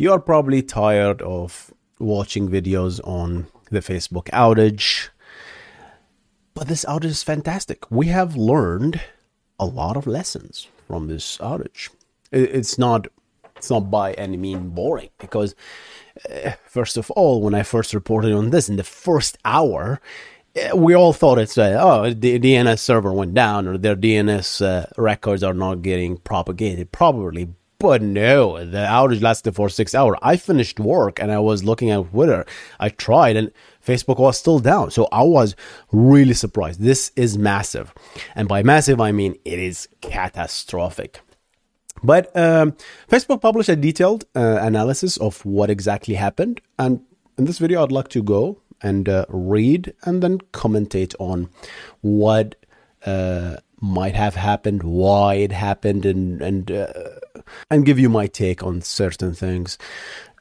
You are probably tired of watching videos on the Facebook outage, but this outage is fantastic. We have learned a lot of lessons from this outage. It's not it's not by any mean boring because uh, first of all, when I first reported on this in the first hour, uh, we all thought it's uh, oh the DNS server went down or their DNS uh, records are not getting propagated properly. But no, the outage lasted for six hours. I finished work and I was looking at Twitter. I tried and Facebook was still down. So I was really surprised. This is massive. And by massive, I mean it is catastrophic. But um, Facebook published a detailed uh, analysis of what exactly happened. And in this video, I'd like to go and uh, read and then commentate on what uh, might have happened, why it happened, and and uh, and give you my take on certain things.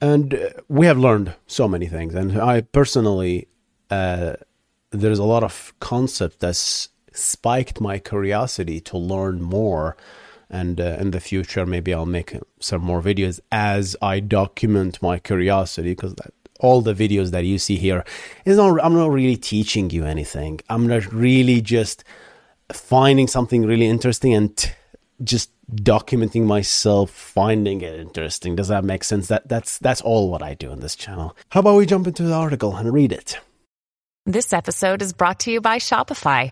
And uh, we have learned so many things, and I personally, uh, there's a lot of concept that's spiked my curiosity to learn more. And uh, in the future maybe i'll make some more videos as i document my curiosity because all the videos that you see here is not i'm not really teaching you anything. I'm not really just finding something really interesting and t- just documenting myself finding it interesting. Does that make sense? That that's that's all what i do in this channel. How about we jump into the article and read it? This episode is brought to you by shopify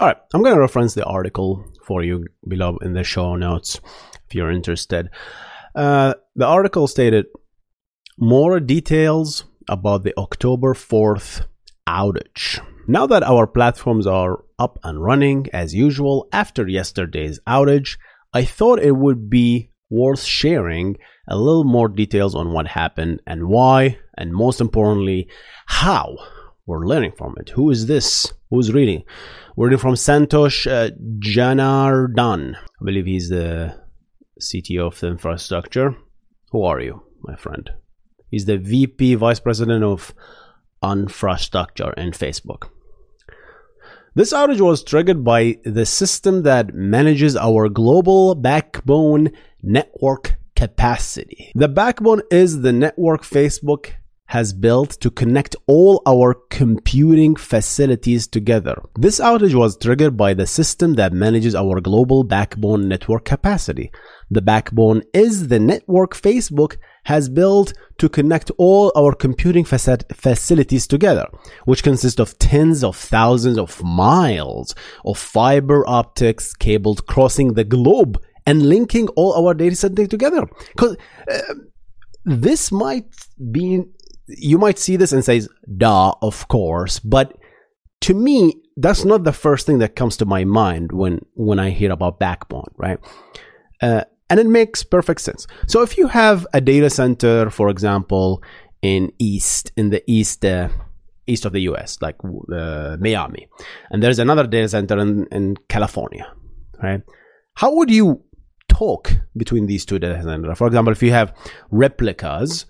All right, I'm going to reference the article for you below in the show notes if you're interested. Uh, the article stated more details about the October 4th outage. Now that our platforms are up and running as usual after yesterday's outage, I thought it would be worth sharing a little more details on what happened and why, and most importantly, how we're learning from it. Who is this? Who's reading? We're reading from Santosh uh, Janardhan. I believe he's the CTO of the infrastructure. Who are you, my friend? He's the VP, Vice President of Infrastructure in Facebook. This outage was triggered by the system that manages our global backbone network capacity. The backbone is the network Facebook has built to connect all our computing facilities together. This outage was triggered by the system that manages our global backbone network capacity. The backbone is the network Facebook has built to connect all our computing facilities together, which consist of tens of thousands of miles of fiber optics cables crossing the globe and linking all our data centers together. Because uh, this might be you might see this and say, duh, of course. But to me, that's not the first thing that comes to my mind when, when I hear about backbone, right? Uh, and it makes perfect sense. So if you have a data center, for example, in east, in the east, uh, east of the US, like uh, Miami, and there's another data center in, in California, right? How would you talk between these two data centers? For example, if you have replicas,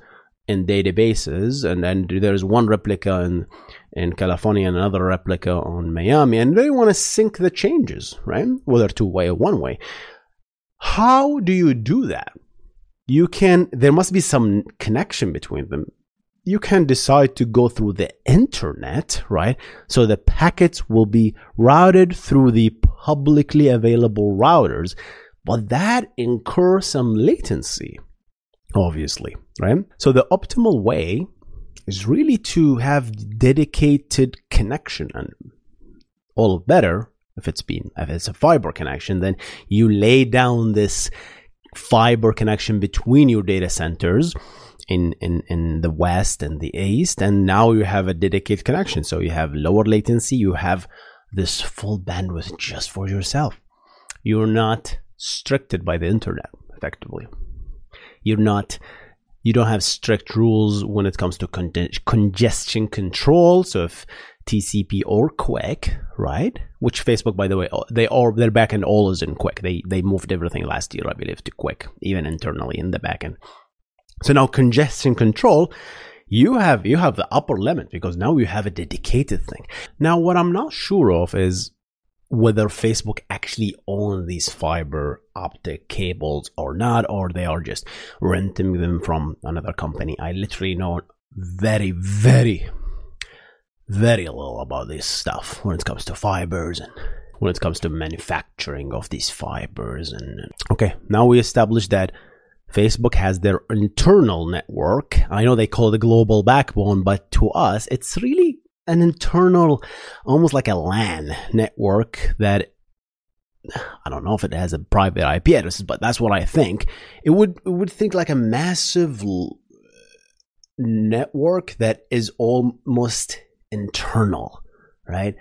in databases and then there's one replica in in California and another replica on Miami and they want to sync the changes, right? Whether two way or one way. How do you do that? you can there must be some connection between them you can decide to go through the internet right so the packets will be routed through the publicly available routers but that incurs some latency obviously right? So the optimal way is really to have dedicated connection and all better if it's been if it's a fiber connection then you lay down this fiber connection between your data centers in, in, in the west and the east and now you have a dedicated connection. So you have lower latency you have this full bandwidth just for yourself. You're not restricted by the internet effectively. You're not you don't have strict rules when it comes to con- congestion control so if TCP or QUIC, right? Which Facebook, by the way, they are their backend all is in QUIC. They they moved everything last year, I believe, to QUIC, even internally in the backend. So now congestion control, you have you have the upper limit because now you have a dedicated thing. Now what I'm not sure of is whether Facebook actually own these fiber optic cables or not, or they are just renting them from another company. I literally know very, very, very little about this stuff when it comes to fibers and when it comes to manufacturing of these fibers. And okay, now we established that Facebook has their internal network. I know they call it a global backbone, but to us, it's really an internal, almost like a LAN network that I don't know if it has a private IP address, but that's what I think. It would it would think like a massive network that is almost internal, right?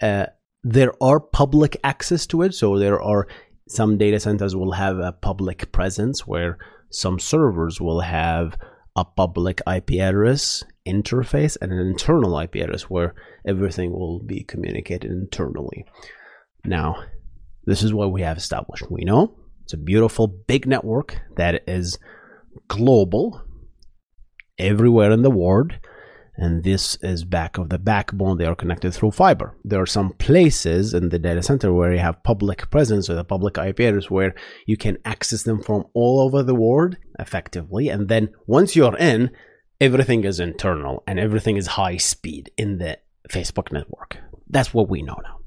Uh, there are public access to it, so there are some data centers will have a public presence where some servers will have a public IP address interface and an internal IP address where everything will be communicated internally. Now, this is what we have established. We know it's a beautiful big network that is global everywhere in the world and this is back of the backbone they are connected through fiber there are some places in the data center where you have public presence or the public ip address where you can access them from all over the world effectively and then once you're in everything is internal and everything is high speed in the facebook network that's what we know now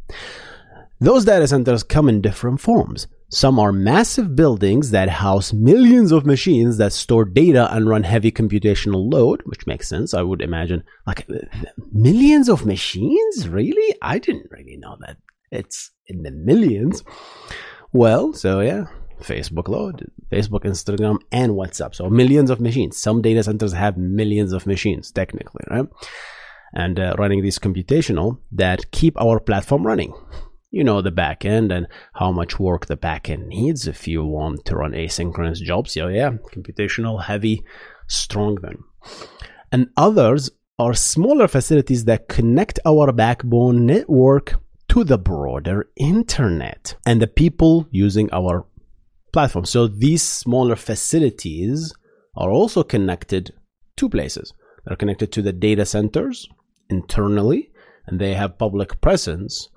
those data centers come in different forms some are massive buildings that house millions of machines that store data and run heavy computational load, which makes sense. I would imagine like millions of machines? Really? I didn't really know that. It's in the millions. Well, so yeah, Facebook load, Facebook, Instagram, and WhatsApp. So millions of machines. Some data centers have millions of machines, technically, right? And uh, running these computational that keep our platform running you know the backend and how much work the backend needs if you want to run asynchronous jobs. Yeah, yeah, computational, heavy, strong then. And others are smaller facilities that connect our backbone network to the broader internet and the people using our platform. So these smaller facilities are also connected to places. They're connected to the data centers internally and they have public presence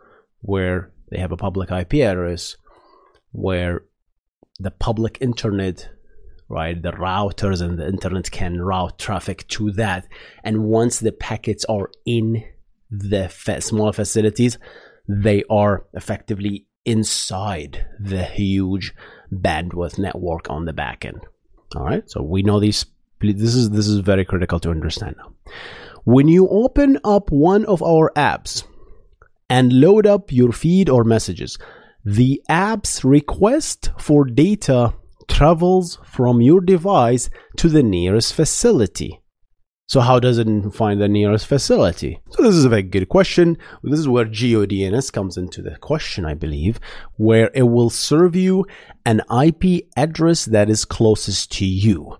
where they have a public IP address where the public internet right the routers and the internet can route traffic to that and once the packets are in the fa- smaller facilities they are effectively inside the huge bandwidth network on the back end all right so we know these this is this is very critical to understand now when you open up one of our apps and load up your feed or messages. The app's request for data travels from your device to the nearest facility. So how does it find the nearest facility? So this is a very good question. This is where GeoDNS comes into the question, I believe, where it will serve you an IP address that is closest to you.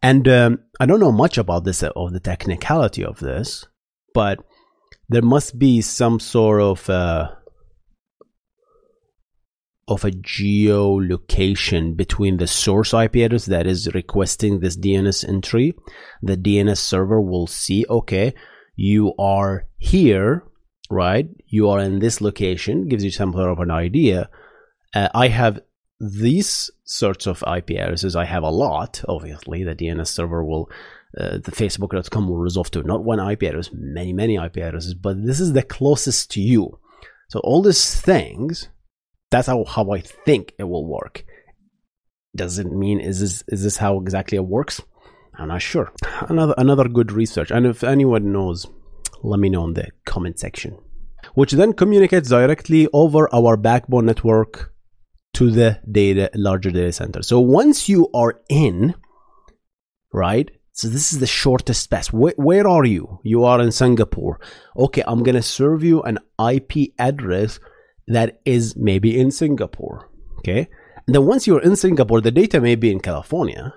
And um, I don't know much about this or the technicality of this, but there must be some sort of uh, of a geolocation between the source IP address that is requesting this DNS entry. The DNS server will see, okay, you are here, right? You are in this location, gives you some sort of an idea. Uh, I have these sorts of IP addresses, I have a lot. Obviously, the DNS server will, uh, the Facebook.com will resolve to not one IP address, many, many IP addresses, but this is the closest to you. So all these things, that's how, how I think it will work. Does it mean is this is this how exactly it works? I'm not sure. Another another good research, and if anyone knows, let me know in the comment section. Which then communicates directly over our backbone network to the data larger data center. So once you are in, right? So this is the shortest path. Where, where are you? You are in Singapore. Okay, I'm gonna serve you an IP address that is maybe in Singapore. Okay, and then once you're in Singapore, the data may be in California.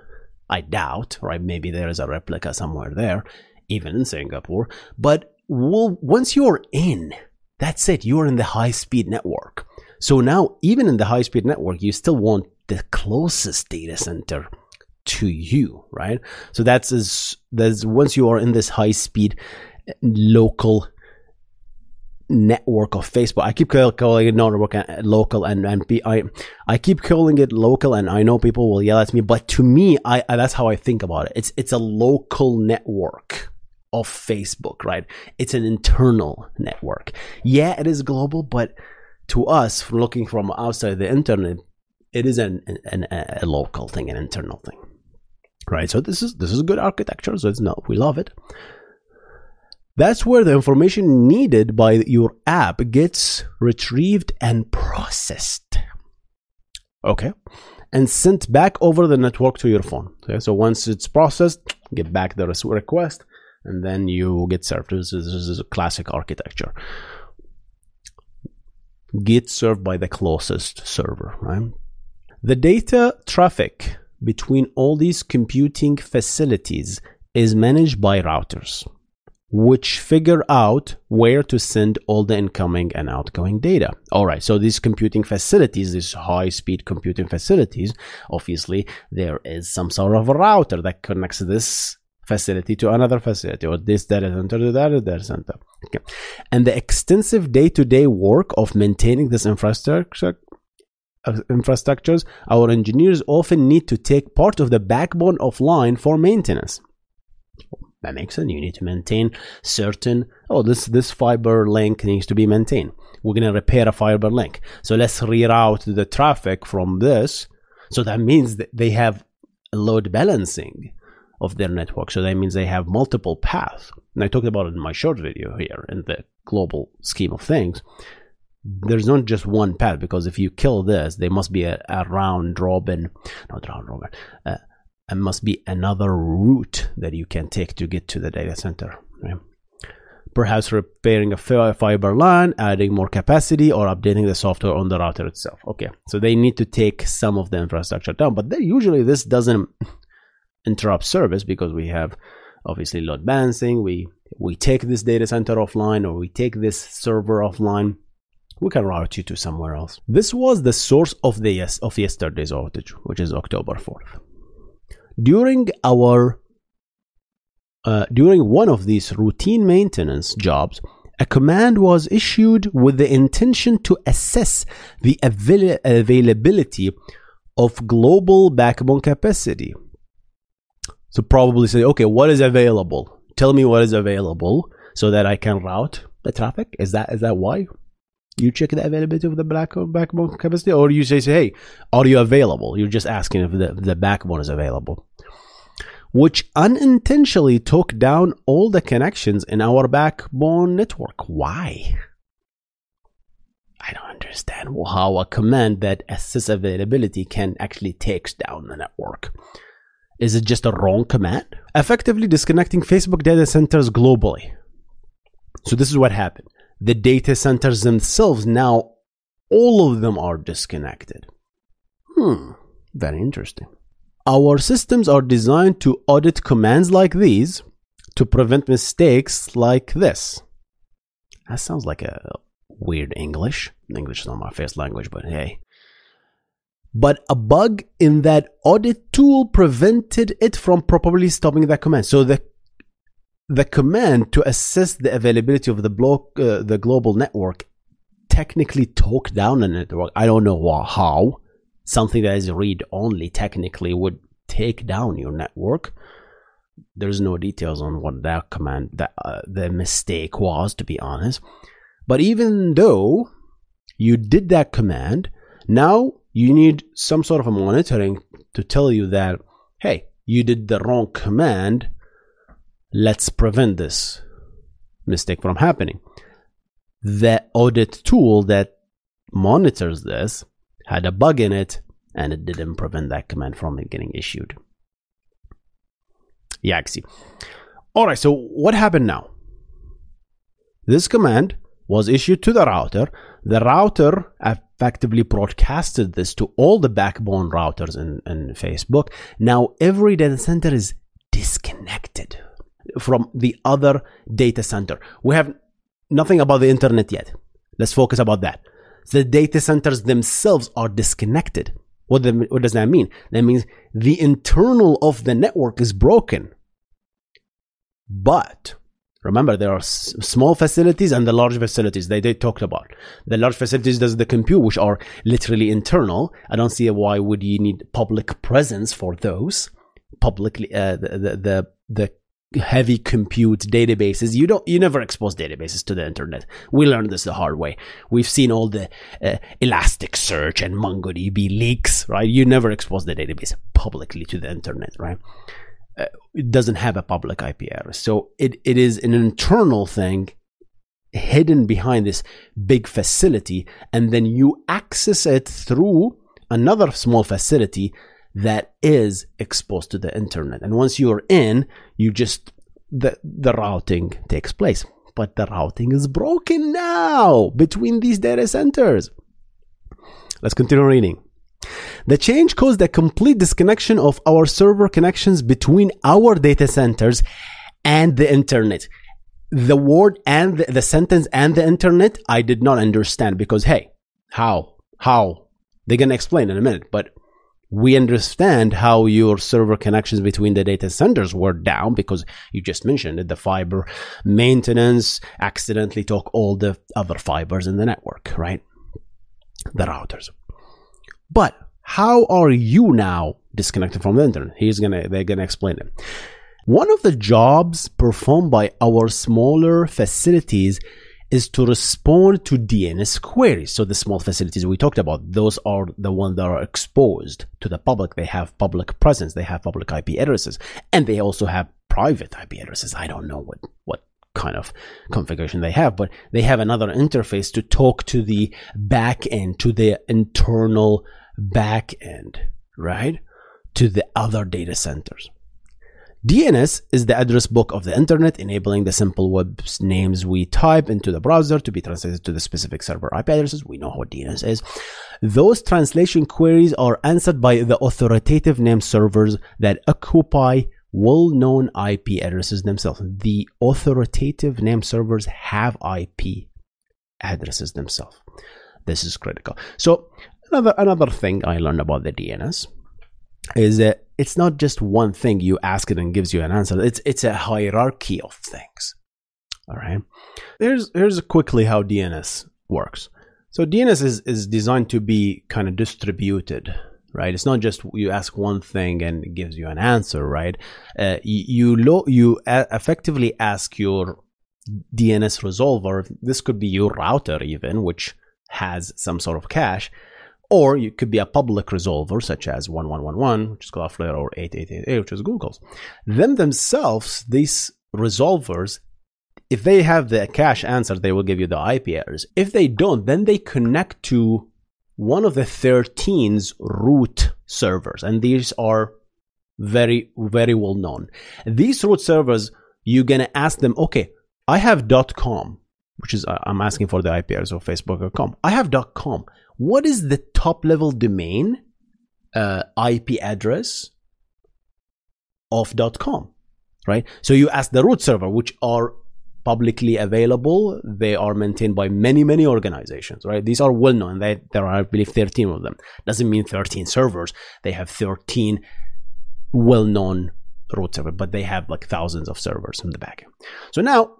I doubt, right? Maybe there is a replica somewhere there, even in Singapore. But once you're in, that's it. You're in the high speed network. So now, even in the high speed network, you still want the closest data center to you, right? So that's as that's once you are in this high speed local network of Facebook. I keep calling it network uh, local and and I I keep calling it local and I know people will yell at me, but to me, I, I that's how I think about it. It's it's a local network of Facebook, right? It's an internal network. Yeah, it is global, but to us, looking from outside the internet, it is an, an, a local thing, an internal thing, right? So this is this is good architecture. So it's not we love it. That's where the information needed by your app gets retrieved and processed. Okay. And sent back over the network to your phone. Okay. So once it's processed, get back the request, and then you get served. This is, a classic architecture. Get served by the closest server, right? The data traffic between all these computing facilities is managed by routers which figure out where to send all the incoming and outgoing data. All right, so these computing facilities, these high speed computing facilities, obviously there is some sort of a router that connects this facility to another facility or this data center to that data center. Okay. And the extensive day to day work of maintaining this infrastructure uh, infrastructures, our engineers often need to take part of the backbone offline for maintenance. That makes sense. You need to maintain certain. Oh, this this fiber link needs to be maintained. We're gonna repair a fiber link. So let's reroute the traffic from this. So that means that they have load balancing of their network. So that means they have multiple paths. And I talked about it in my short video here in the global scheme of things. There's not just one path because if you kill this, there must be a, a round robin, not round robin, uh, and must be another route that you can take to get to the data center. Right? Perhaps repairing a fiber line, adding more capacity, or updating the software on the router itself. Okay, so they need to take some of the infrastructure down, but usually this doesn't interrupt service because we have obviously load balancing. We we take this data center offline, or we take this server offline. We can route you to somewhere else. This was the source of the yes of yesterday's outage, which is October fourth during our uh, during one of these routine maintenance jobs, a command was issued with the intention to assess the avail- availability of global backbone capacity. So probably say, okay, what is available? Tell me what is available so that I can route the traffic. Is that is that why? You check the availability of the backbone capacity, or you say, "Hey, are you available?" You're just asking if the, the backbone is available which unintentionally took down all the connections in our backbone network. Why? I don't understand how a command that assess availability can actually takes down the network. Is it just a wrong command? Effectively disconnecting Facebook data centers globally. So this is what happened. The data centers themselves now, all of them are disconnected. Hmm, very interesting. Our systems are designed to audit commands like these to prevent mistakes like this. That sounds like a weird English. English is not my first language, but hey. But a bug in that audit tool prevented it from properly stopping that command. So the the command to assess the availability of the block, uh, the global network, technically took down a network. I don't know how, something that is read only technically would take down your network. There's no details on what that command, that uh, the mistake was, to be honest. But even though you did that command, now you need some sort of a monitoring to tell you that, hey, you did the wrong command. Let's prevent this mistake from happening. The audit tool that monitors this had a bug in it and it didn't prevent that command from getting issued. Yaxi. All right, so what happened now? This command was issued to the router. The router effectively broadcasted this to all the backbone routers in, in Facebook. Now every data center is disconnected from the other data center. We have nothing about the internet yet. Let's focus about that. The data centers themselves are disconnected. What, the, what does that mean? That means the internal of the network is broken. But remember, there are s- small facilities and the large facilities that they talked about. The large facilities does the compute, which are literally internal. I don't see why would you need public presence for those publicly uh, the, the the the heavy compute databases. You don't you never expose databases to the internet. We learned this the hard way. We've seen all the uh, elasticsearch and mongodb leaks right? You never expose the database publicly to the internet right? Uh, it doesn't have a public ip address. So it, it is an internal thing hidden behind this big facility and then you access it through another small facility that is exposed to the internet. And once you're in, you just the the routing takes place. But the routing is broken now between these data centers. Let's continue reading. The change caused a complete disconnection of our server connections between our data centers and the internet. The word and the, the sentence and the internet, I did not understand because, hey, how? How? They're to explain in a minute, but we understand how your server connections between the data centers were down because you just mentioned it. The fiber maintenance accidentally took all the other fibers in the network, right? The routers. But how are you now disconnected from the internet? He's gonna, they're gonna explain it. One of the jobs performed by our smaller facilities is to respond to DNS queries. So the small facilities we talked about, those are the ones that are exposed to the public. They have public presence. They have public IP addresses and they also have private IP addresses. I don't know what, what kind of configuration they have, but they have another interface to talk to the back end, to the internal back end, right? To the other data centers. DNS is the address book of the internet, enabling the simple web names we type into the browser to be translated to the specific server IP addresses. We know what DNS is. Those translation queries are answered by the authoritative name servers that occupy well-known IP addresses themselves. The authoritative name servers have IP addresses themselves. This is critical. So another another thing I learned about the DNS is that it's not just one thing you ask it and gives you an answer. It's it's a hierarchy of things. All right. Here's here's quickly how DNS works. So DNS is, is designed to be kind of distributed, right? It's not just you ask one thing and it gives you an answer, right? Uh, you lo- you a- effectively ask your DNS resolver. This could be your router even, which has some sort of cache, or you could be a public resolver such as 1111, which is Cloudflare, or 8888, which is Google's. Them themselves, these resolvers, if they have the cache answer, they will give you the IP address. If they don't, then they connect to one of the 13's root servers, and these are very, very well known. These root servers, you're gonna ask them, okay, I have .com, which is uh, I'm asking for the IP address of Facebook.com. I have .com. What is the top level domain uh, IP address of .com? Right. So you ask the root server, which are publicly available. They are maintained by many, many organizations, right? These are well known. They, there are, I believe, 13 of them. Doesn't mean 13 servers. They have 13 well known root server, but they have like thousands of servers in the back. So now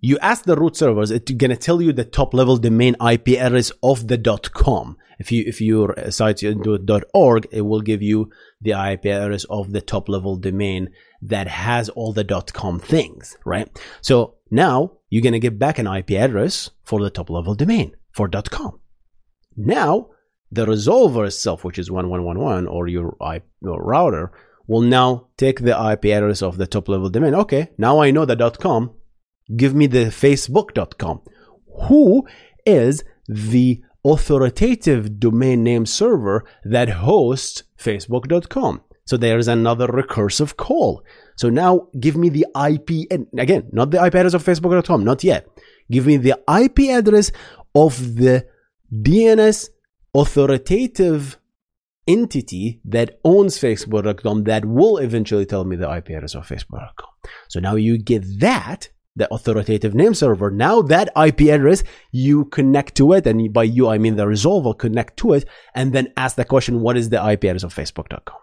you ask the root servers, it's gonna tell you the top level domain IP address of the .com. If you if your site uh, into .org, it will give you the IP address of the top level domain that has all the .com things, right? So now you're gonna get back an IP address for the top level domain for .com. Now the resolver itself, which is 1111 or your, IP, your router, will now take the IP address of the top level domain. Okay, now I know the .com give me the facebook.com who is the authoritative domain name server that hosts facebook.com so there's another recursive call. So now give me the ip and again not the ip address of facebook.com not yet. Give me the ip address of the dns authoritative entity that owns facebook.com that will eventually tell me the ip address of facebook.com so now you get that the authoritative name server. Now that IP address, you connect to it, and by you I mean the resolver connect to it, and then ask the question, what is the IP address of Facebook.com?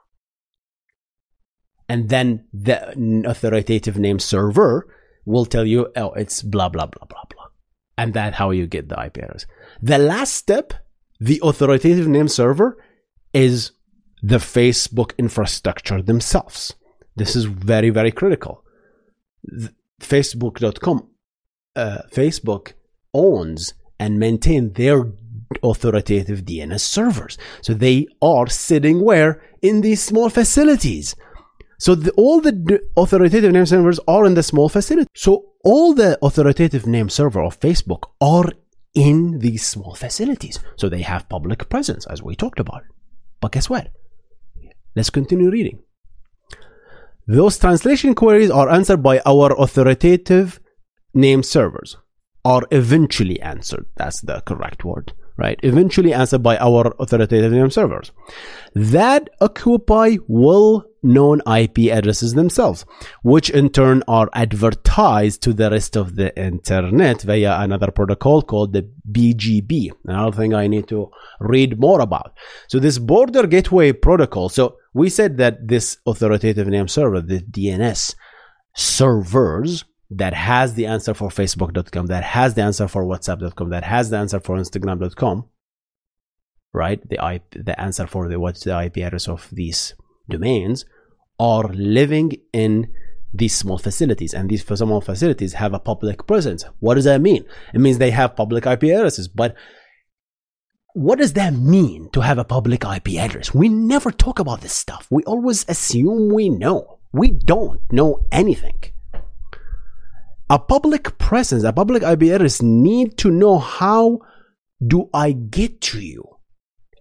And then the authoritative name server will tell you, oh, it's blah blah blah blah blah. And that's how you get the IP address. The last step, the authoritative name server, is the Facebook infrastructure themselves. This is very, very critical facebook.com uh, facebook owns and maintain their authoritative dns servers. So they are sitting where? In these small facilities. So the, all the authoritative name servers are in the small facility. So all the authoritative name server of facebook are in these small facilities. So they have public presence as we talked about. But guess what? Let's continue reading those translation queries are answered by our authoritative name servers, are eventually answered. That's the correct word, right? Eventually answered by our authoritative name servers. That occupy well known IP addresses themselves, which in turn are advertised to the rest of the internet via another protocol called the BGP. Another thing I need to read more about. So this border gateway protocol. So we said that this authoritative name server, the DNS servers that has the answer for facebook.com, that has the answer for whatsapp.com, that has the answer for instagram.com, right? The IP, the answer for the what's the IP address of these domains are living in these small facilities and these small facilities have a public presence. What does that mean? It means they have public IP addresses, but what does that mean to have a public IP address? We never talk about this stuff. We always assume we know. We don't know anything. A public presence, a public address need to know how do I get to you?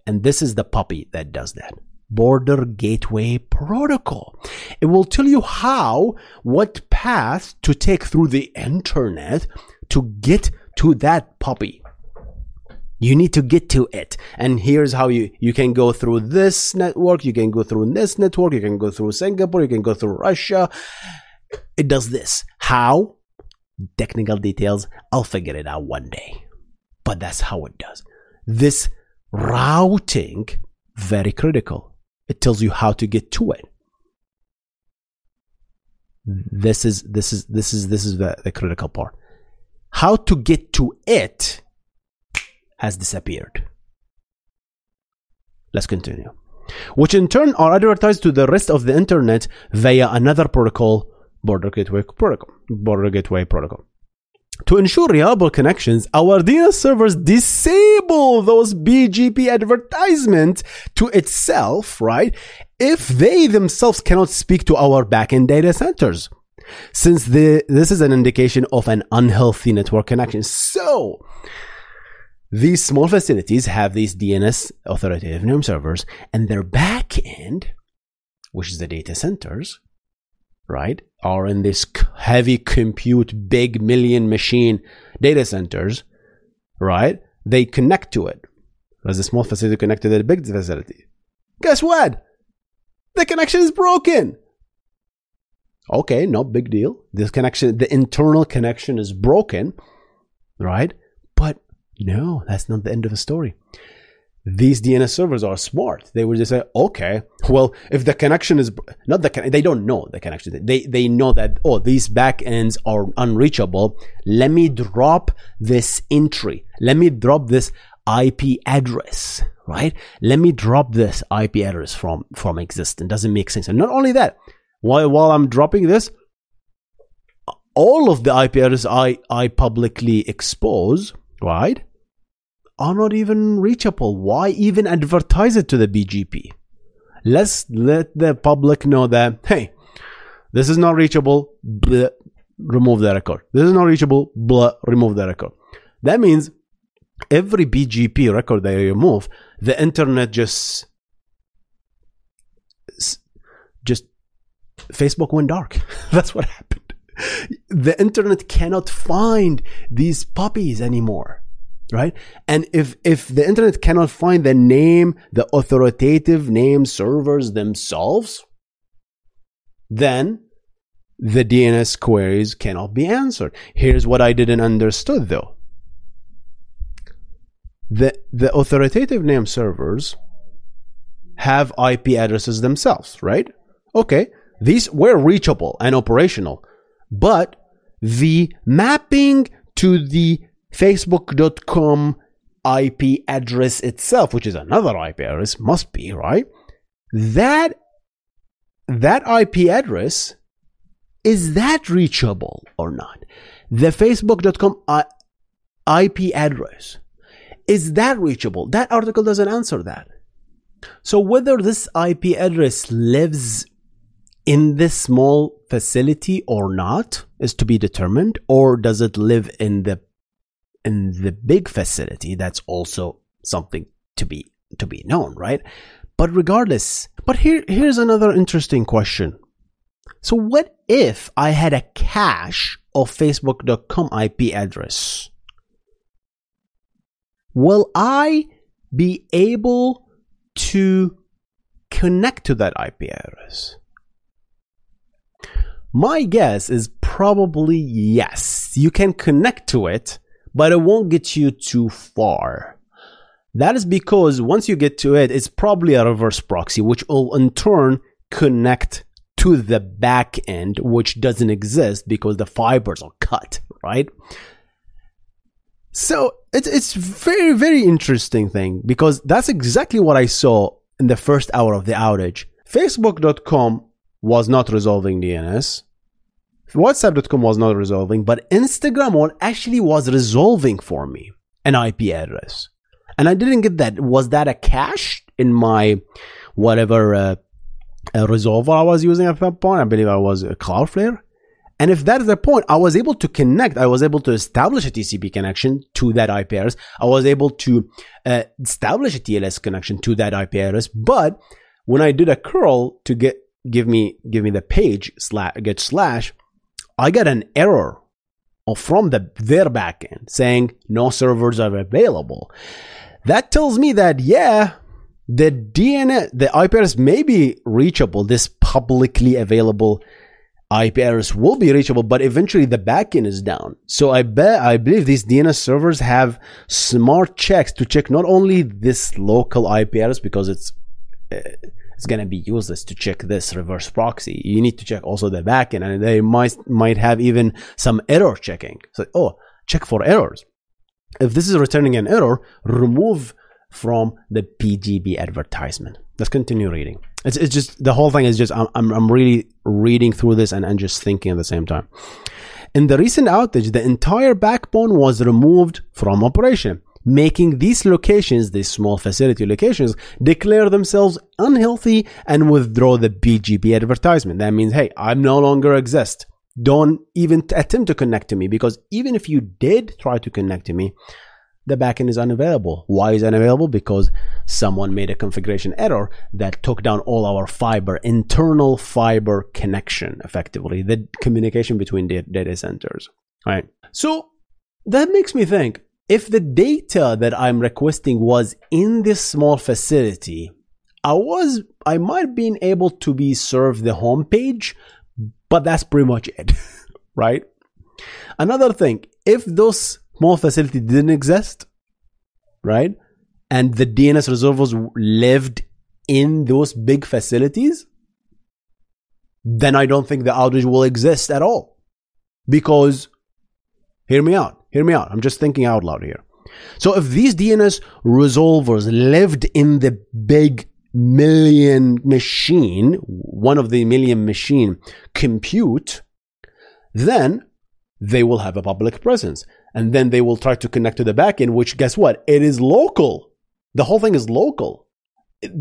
And this is the puppy that does that. Border Gateway Protocol. It will tell you how, what path to take through the internet to get to that puppy you need to get to it and here's how you you can go through this network you can go through this network you can go through singapore you can go through russia it does this how technical details i'll figure it out one day. But that's how it does. This routing very critical. It tells you how to get to it. This is this is this is this is the, the critical part. How to get to it has disappeared. Let's continue. Which in turn are advertised to the rest of the internet via another protocol, Border Gateway Protocol. Border Gateway Protocol. To ensure reliable connections, our DNS servers disable those BGP advertisements to itself, right? If they themselves cannot speak to our backend data centers. Since the, this is an indication of an unhealthy network connection. So, these small facilities have these DNS authoritative name servers, and their back end, which is the data centers, right, are in this heavy compute, big million machine data centers, right? They connect to it. As a small facility connected to the big facility. Guess what? The connection is broken. Okay, no big deal. This connection, the internal connection is broken, right? But no, that's not the end of the story. These DNS servers are smart. They would just say, okay, well, if the connection is not the they don't know the connection. They they know that oh these backends are unreachable. Let me drop this entry. Let me drop this IP address. Right? Let me drop this IP address from from existence. Doesn't make sense. And not only that, while while I'm dropping this, all of the IP addresses I I publicly expose, right? Are not even reachable. Why even advertise it to the BGP? Let's let the public know that, hey, this is not reachable, remove the record. This is not reachable, remove the record. That means every BGP record you remove, the internet just just Facebook went dark. That's what happened. The internet cannot find these puppies anymore right? And if if the internet cannot find the name the authoritative name servers themselves then the dns queries cannot be answered. Here's what i didn't understood though. The the authoritative name servers have ip addresses themselves right? Okay these were reachable and operational but the mapping to the Facebook.com IP address itself, which is another IP address, must be, right? That that IP address is that reachable or not? The Facebook.com IP address is that reachable? That article doesn't answer that. So whether this IP address lives in this small facility or not is to be determined, or does it live in the in the big facility, that's also something to be to be known, right? But regardless, but here here's another interesting question. So what if I had a cache of facebook.com IP address? Will I be able to connect to that IP address? My guess is probably yes. You can connect to it, but it won't get you too far. That is because once you get to it, it's probably a reverse proxy, which will in turn connect to the back end, which doesn't exist because the fibers are cut, right? So it's it's very very interesting thing because that's exactly what I saw in the first hour of the outage. Facebook.com was not resolving DNS. WhatsApp.com was not resolving, but Instagram one actually was resolving for me an IP address. And I didn't get that. Was that a cache in my whatever uh, resolver I was using at that point? I believe I was a Cloudflare. And if that is the point, I was able to connect. I was able to establish a TCP connection to that IP address. I was able to uh, establish a TLS connection to that IP address. But when I did a curl to get give me give me the page slash get slash, I got an error from the their backend saying no servers are available. That tells me that yeah, the DNS, the IP address may be reachable. This publicly available IP address will be reachable, but eventually the backend is down. So I bet I believe these DNS servers have smart checks to check not only this local IP address because it's uh, it's going to be useless to check this reverse proxy. You need to check also the backend, and they might might have even some error checking. So, oh, check for errors. If this is returning an error, remove from the PGB advertisement. Let's continue reading. It's, it's just the whole thing is just I'm, I'm, I'm really reading through this and, and just thinking at the same time. In the recent outage, the entire backbone was removed from operation making these locations, these small facility locations, declare themselves unhealthy and withdraw the BGP advertisement. That means, hey, I'm no longer exist. Don't even attempt to connect to me because even if you did try to connect to me, the backend is unavailable. Why is unavailable? Because someone made a configuration error that took down all our fiber, internal fiber connection, effectively, the communication between data centers. Right. So that makes me think if the data that I'm requesting was in this small facility, I was I might been able to be served the home page, but that's pretty much it, right? Another thing, if those small facility didn't exist, right? and the DNS resolvers lived in those big facilities, then I don't think the outage will exist at all. Because, hear me out, hear me out. I'm just thinking out loud here. So if these DNS resolvers lived in the big million machine, one of the million machine compute, then they will have a public presence. And then they will try to connect to the backend, which guess what? It is local. The whole thing is local. It,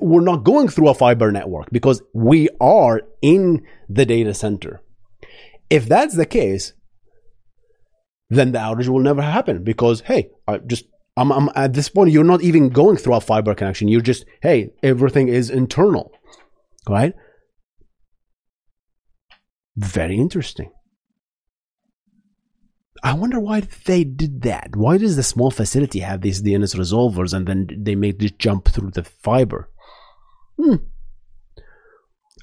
we're not going through a fiber network because we are in the data center. If that's the case, then the outage will never happen because hey, I just I'm, I'm at this point you're not even going through a fiber connection. You're just hey, everything is internal, right? Very interesting. I wonder why they did that. Why does the small facility have these DNS resolvers and then they make this jump through the fiber? Hmm.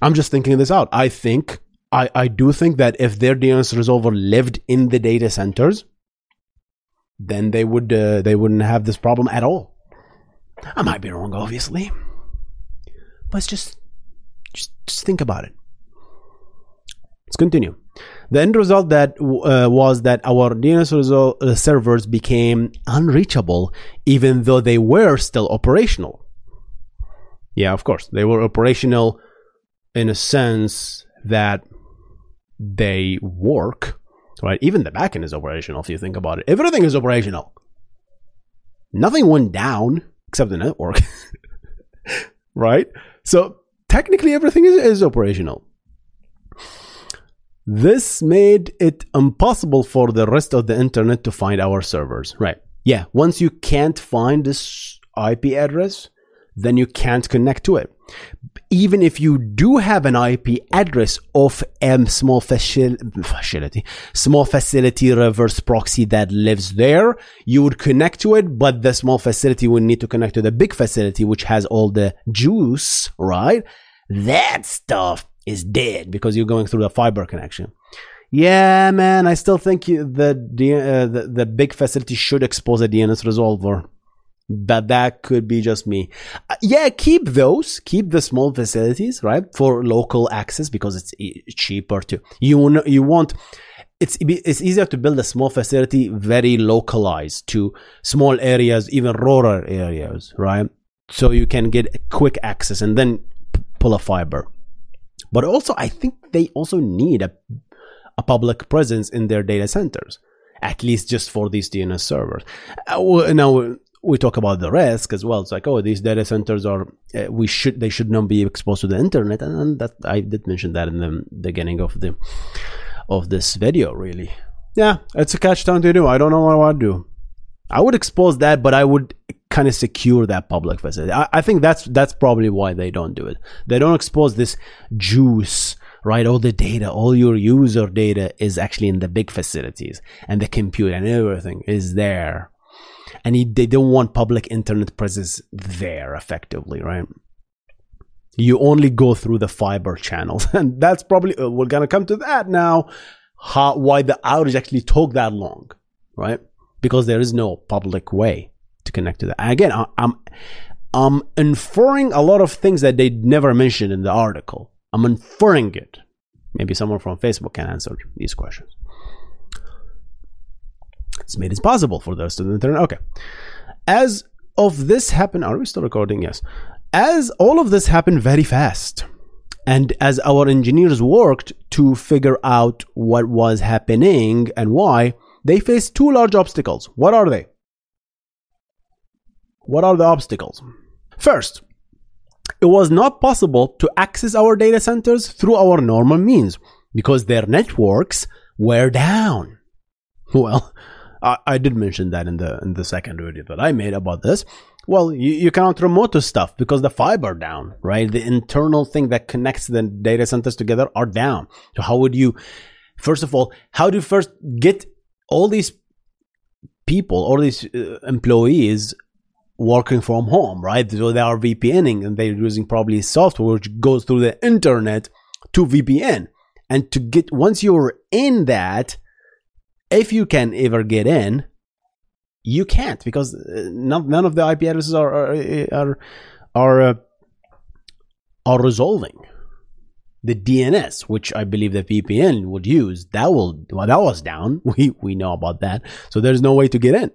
I'm just thinking this out. I think I, I do think that if their DNS resolver lived in the data centers, then they would uh, they wouldn't have this problem at all. I might be wrong, obviously, but just just just think about it. Let's continue. The end result that uh, was that our DNS uh, servers became unreachable, even though they were still operational. Yeah, of course, they were operational in a sense that they work, right? Even the backend is operational if you think about it. Everything is operational. Nothing went down except the network, right? So technically, everything is, is operational. This made it impossible for the rest of the internet to find our servers, right? Yeah, once you can't find this IP address, then you can't connect to it even if you do have an IP address of a small facility, small facility reverse proxy that lives there, you would connect to it, but the small facility would need to connect to the big facility, which has all the juice, right? That stuff is dead because you're going through the fiber connection. Yeah, man, I still think the, uh, the, the big facility should expose a DNS resolver but that could be just me. Uh, yeah, keep those, keep the small facilities, right, for local access because it's e- cheaper to. You you want it's it's easier to build a small facility very localized to small areas, even rural areas, right? So you can get quick access and then pull a fiber. But also, I think they also need a a public presence in their data centers at least just for these DNS servers. Uh, now, we talk about the risk as well. It's like, oh, these data centers are uh, we should they should not be exposed to the internet, and, and, that I did mention that in the beginning of the of this video. Really, yeah, it's a catch twenty two. I don't know what I would do. I would expose that, but I would kind of secure that public facility. I, I think that's that's probably why they don't do it. They don't expose this juice right? All the data, all your user data is actually in the big facilities and the compute and everything is there and he, they don't want public internet presence there effectively, right? You only go through the fiber channels, and that's probably uh, we're gonna come to that now. How why the outage actually took that long, right? Because there is no public way to connect to that. And again, I, I'm I'm inferring a lot of things that they never mentioned in the article. I'm inferring it. Maybe someone from Facebook can answer these questions. It's made it possible for those to the. Okay. As of this happened, are we still recording? Yes. As all of this happened very fast, and as our engineers worked to figure out what was happening and why, they faced two large obstacles. What are they? What are the obstacles? First, it was not possible to access our data centers through our normal means because their networks were down. Well, I, I did mention that in the in the second video that I made about this. Well, you, you cannot remote to stuff because the fiber down, right? The internal thing that connects the data centers together are down. So how would you, first of all, how do you first get all these people, all these uh, employees working from home, right? So they are VPNing and they're using probably software which goes through the internet to VPN. And to get, once you're in that, if you can ever get in, you can't because uh, none, of the IP addresses are are are are, uh, are resolving the DNS, which I believe the VPN would use. That will well, that was down. We we know about that. So there's no way to get in.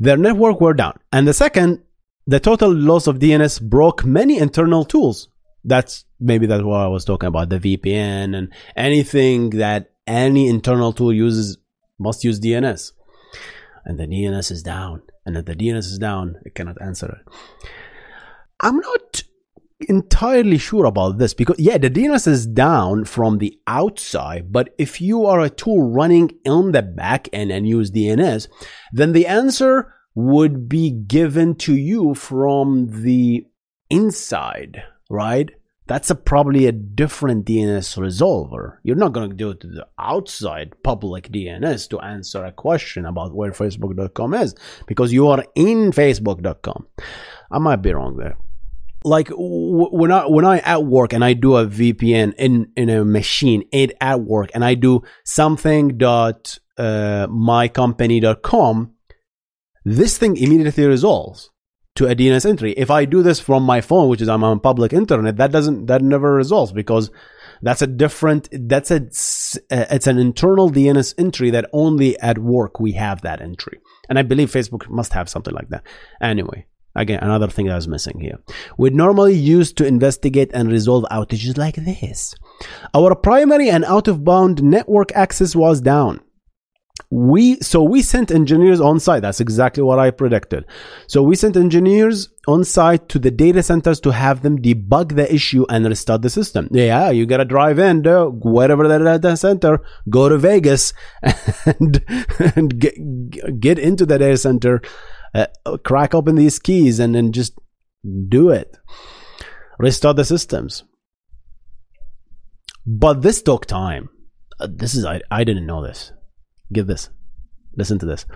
Their network were down, and the second, the total loss of DNS broke many internal tools. That's maybe that's what I was talking about. The VPN and anything that any internal tool uses must use DNS and the DNS is down. And if the DNS is down, it cannot answer it. I'm not entirely sure about this because yeah the DNS is down from the outside but if you are a tool running on the back end and use DNS then the answer would be given to you from the inside right that's a, probably a different DNS resolver. You're not going to do it to the outside public DNS to answer a question about where Facebook.com is because you are in Facebook.com. I might be wrong there. Like when I when I at work and I do a VPN in in a machine it at work and I do something dot uh, mycompany.com, this thing immediately resolves to a DNS entry. If I do this from my phone, which is I'm on public internet, that doesn't that never resolves because that's a different that's a it's an internal DNS entry that only at work we have that entry. And I believe Facebook must have something like that. Anyway, again, another thing that was missing here. We normally use to investigate and resolve outages like this. Our primary and out of band network access was down we so we sent engineers on site. That's exactly what i predicted. So we sent engineers on site to the data centers to have them debug the issue and restart the system. Yeah you gotta drive in to whatever the data center go to vegas and, and get, get into the data center uh, crack open these keys and then just do it. Restart the systems. But this took time. Uh, this is I, I didn't know this Get this. Listen to this.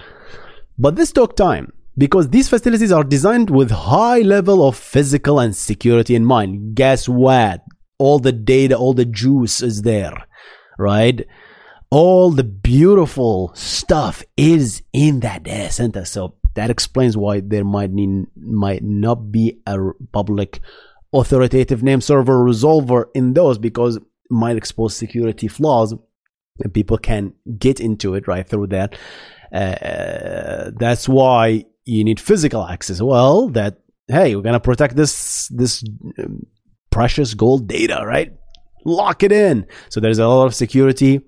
But this took time because these facilities are designed with high level of physical and security in mind. Guess what? All the data, all the juice is there, right? All the beautiful stuff is in that data center. So that explains why there might need, might not be a public authoritative name server resolver in those because might expose security flaws and people can get into it right through that. Uh, that's why you need physical access. Well, that hey, we're gonna protect this this um, precious gold data, right? Lock it in. So there's a lot of security,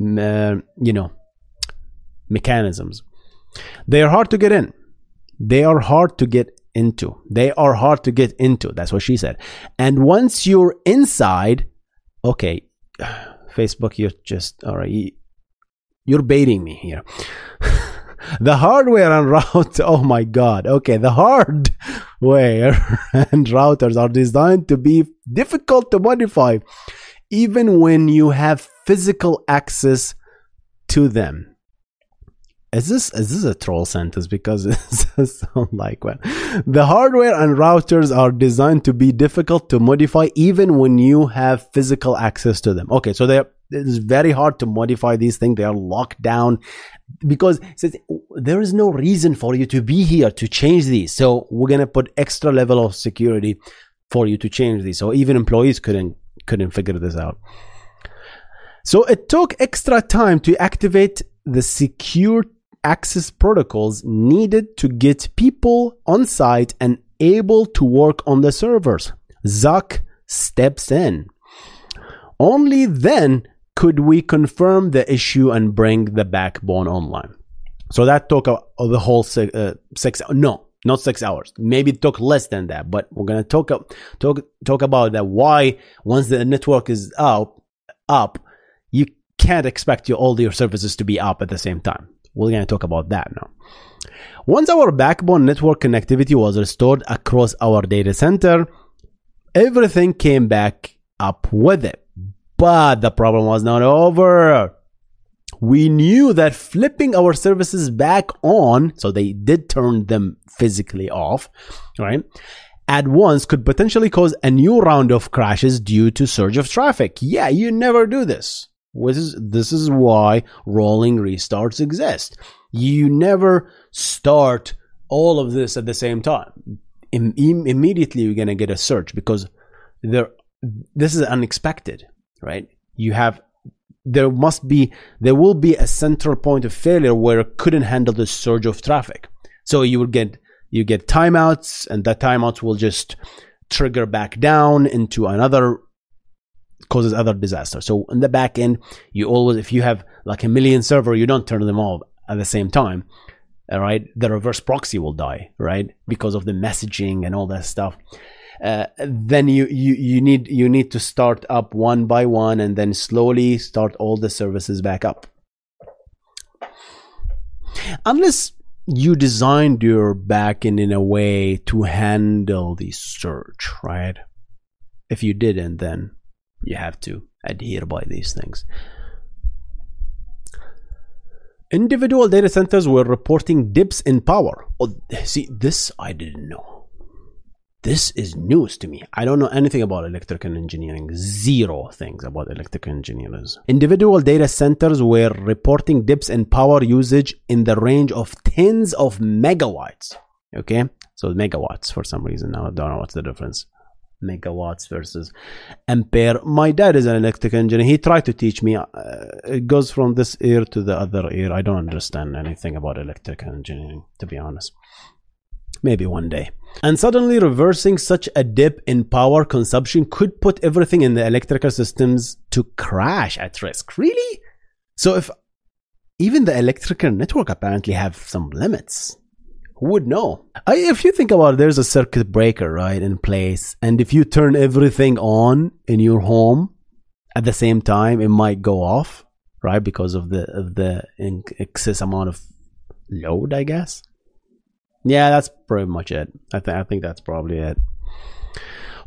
uh, you know, mechanisms. They are hard to get in. They are hard to get into. They are hard to get into. That's what she said. And once you're inside, okay Facebook, you're just all right. You're baiting me here. the hardware and route. Oh my god. Okay, the hardware and routers are designed to be difficult to modify, even when you have physical access to them is this is this a troll sentence? Because it sounds like one the hardware and routers are designed to be difficult to modify even when you have physical access to them. Okay so they it's very hard to modify these things. They are locked down because there is no reason for you to be here to change these. So we're going to put extra level of security for you to change these. So even employees couldn't couldn't figure this out. So it took extra time to activate the secure access protocols needed to get people on site and able to work on the servers. Zuck steps in. Only then could we confirm the issue and bring the backbone online. So that took a, the whole six, uh, six, no, not six hours. Maybe it took less than that, but we're gonna talk talk talk about that. Why once the network is up, up, you can't expect your, all your services to be up at the same time. We're going to talk about that now. Once our backbone network connectivity was restored across our data center, everything came back up with it. But the problem was not over. We knew that flipping our services back on, so they did turn them physically off, right? At once could potentially cause a new round of crashes due to surge of traffic. Yeah, you never do this. This is, this is why rolling restarts exist. You never start all of this at the same time. Im- im- immediately you're going to get a surge because there this is unexpected, right? You have there must be there will be a central point of failure where it couldn't handle the surge of traffic. So you will get you get timeouts and that timeouts will just trigger back down into another causes other disaster. So in the back end, you always if you have like a million server, you don't turn them all at the same time. All right, the reverse proxy will die, right? Because of the messaging and all that stuff. Uh, then you, you you need you need to start up one by one and then slowly start all the services back up unless you designed your backend in a way to handle the surge right if you didn't then you have to adhere by these things individual data centers were reporting dips in power oh, see this i didn't know this is news to me. I don't know anything about electrical engineering. Zero things about electrical engineers. Individual data centers were reporting dips in power usage in the range of tens of megawatts. Okay, so megawatts for some reason. I don't know what's the difference. Megawatts versus ampere. My dad is an electric engineer. He tried to teach me. Uh, it goes from this ear to the other ear. I don't understand anything about electric engineering, to be honest. Maybe one day. And suddenly reversing such a dip in power consumption could put everything in the electrical systems to crash at risk. Really? So if even the electrical network apparently have some limits. Who would know? I, if you think about it, there's a circuit breaker, right, in place. And if you turn everything on in your home at the same time, it might go off, right? Because of the, of the excess amount of load, I guess. Yeah, that's pretty much it. I think I think that's probably it.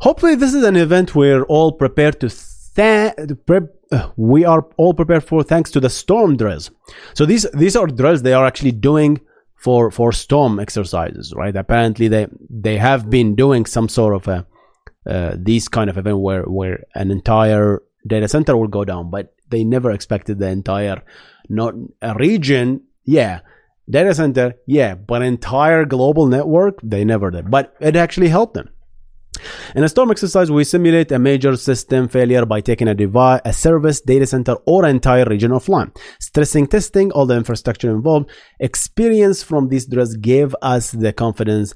Hopefully, this is an event we're all prepared to. Th- we are all prepared for thanks to the storm drills. So these these are drills they are actually doing for for storm exercises, right? Apparently, they they have been doing some sort of a uh, these kind of event where where an entire data center will go down, but they never expected the entire not a region. Yeah, Data center, yeah, but entire global network, they never did. But it actually helped them. In a storm exercise, we simulate a major system failure by taking a device, a service, data center, or entire region offline. Stressing testing all the infrastructure involved. Experience from these drills gave us the confidence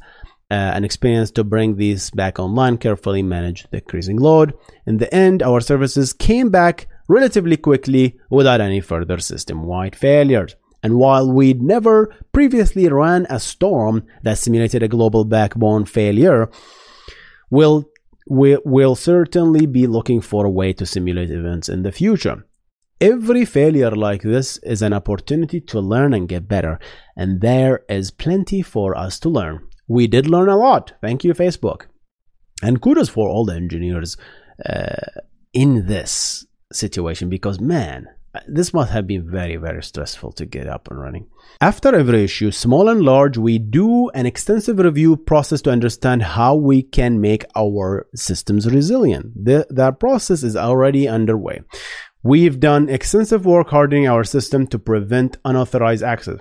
uh, and experience to bring these back online, carefully manage the increasing load. In the end, our services came back relatively quickly without any further system-wide failures. And while we'd never previously ran a storm that simulated a global backbone failure, we'll, we, will certainly be looking for a way to simulate events in the future. Every failure like this is an opportunity to learn and get better, and there is plenty for us to learn. We did learn a lot. Thank you, Facebook. And kudos for all the engineers uh, in this situation because, man, this must have been very, very stressful to get up and running. After every issue, small and large, we do an extensive review process to understand how we can make our systems resilient. The, that process is already underway. We've done extensive work hardening our system to prevent unauthorized access.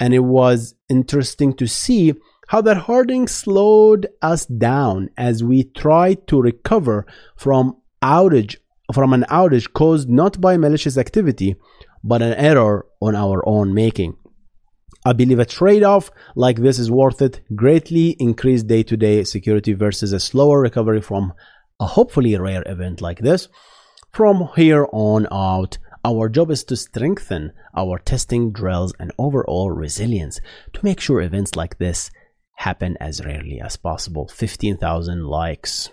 And it was interesting to see how that hardening slowed us down as we tried to recover from outage from an outage caused not by malicious activity, but an error on our own making. I believe a trade off like this is worth it, greatly increased day to day security versus a slower recovery from a hopefully rare event like this. From here on out, our job is to strengthen our testing drills and overall resilience to make sure events like this happen as rarely as possible. 15,000 likes.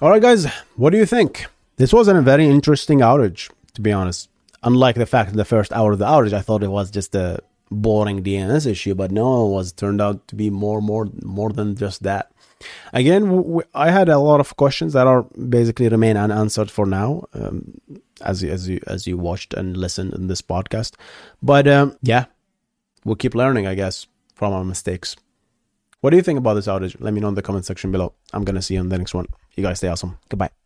Alright, guys, what do you think? This wasn't a very interesting outage, to be honest. Unlike the fact that the first hour of the outage, I thought it was just a boring DNS issue, but no, it was turned out to be more, more, more than just that. Again, I had a lot of questions that are basically remain unanswered for now, um, as as you as you watched and listened in this podcast. But um, yeah, we'll keep learning, I guess, from our mistakes. What do you think about this outage? Let me know in the comment section below. I'm gonna see you in the next one. You guys stay awesome. Goodbye.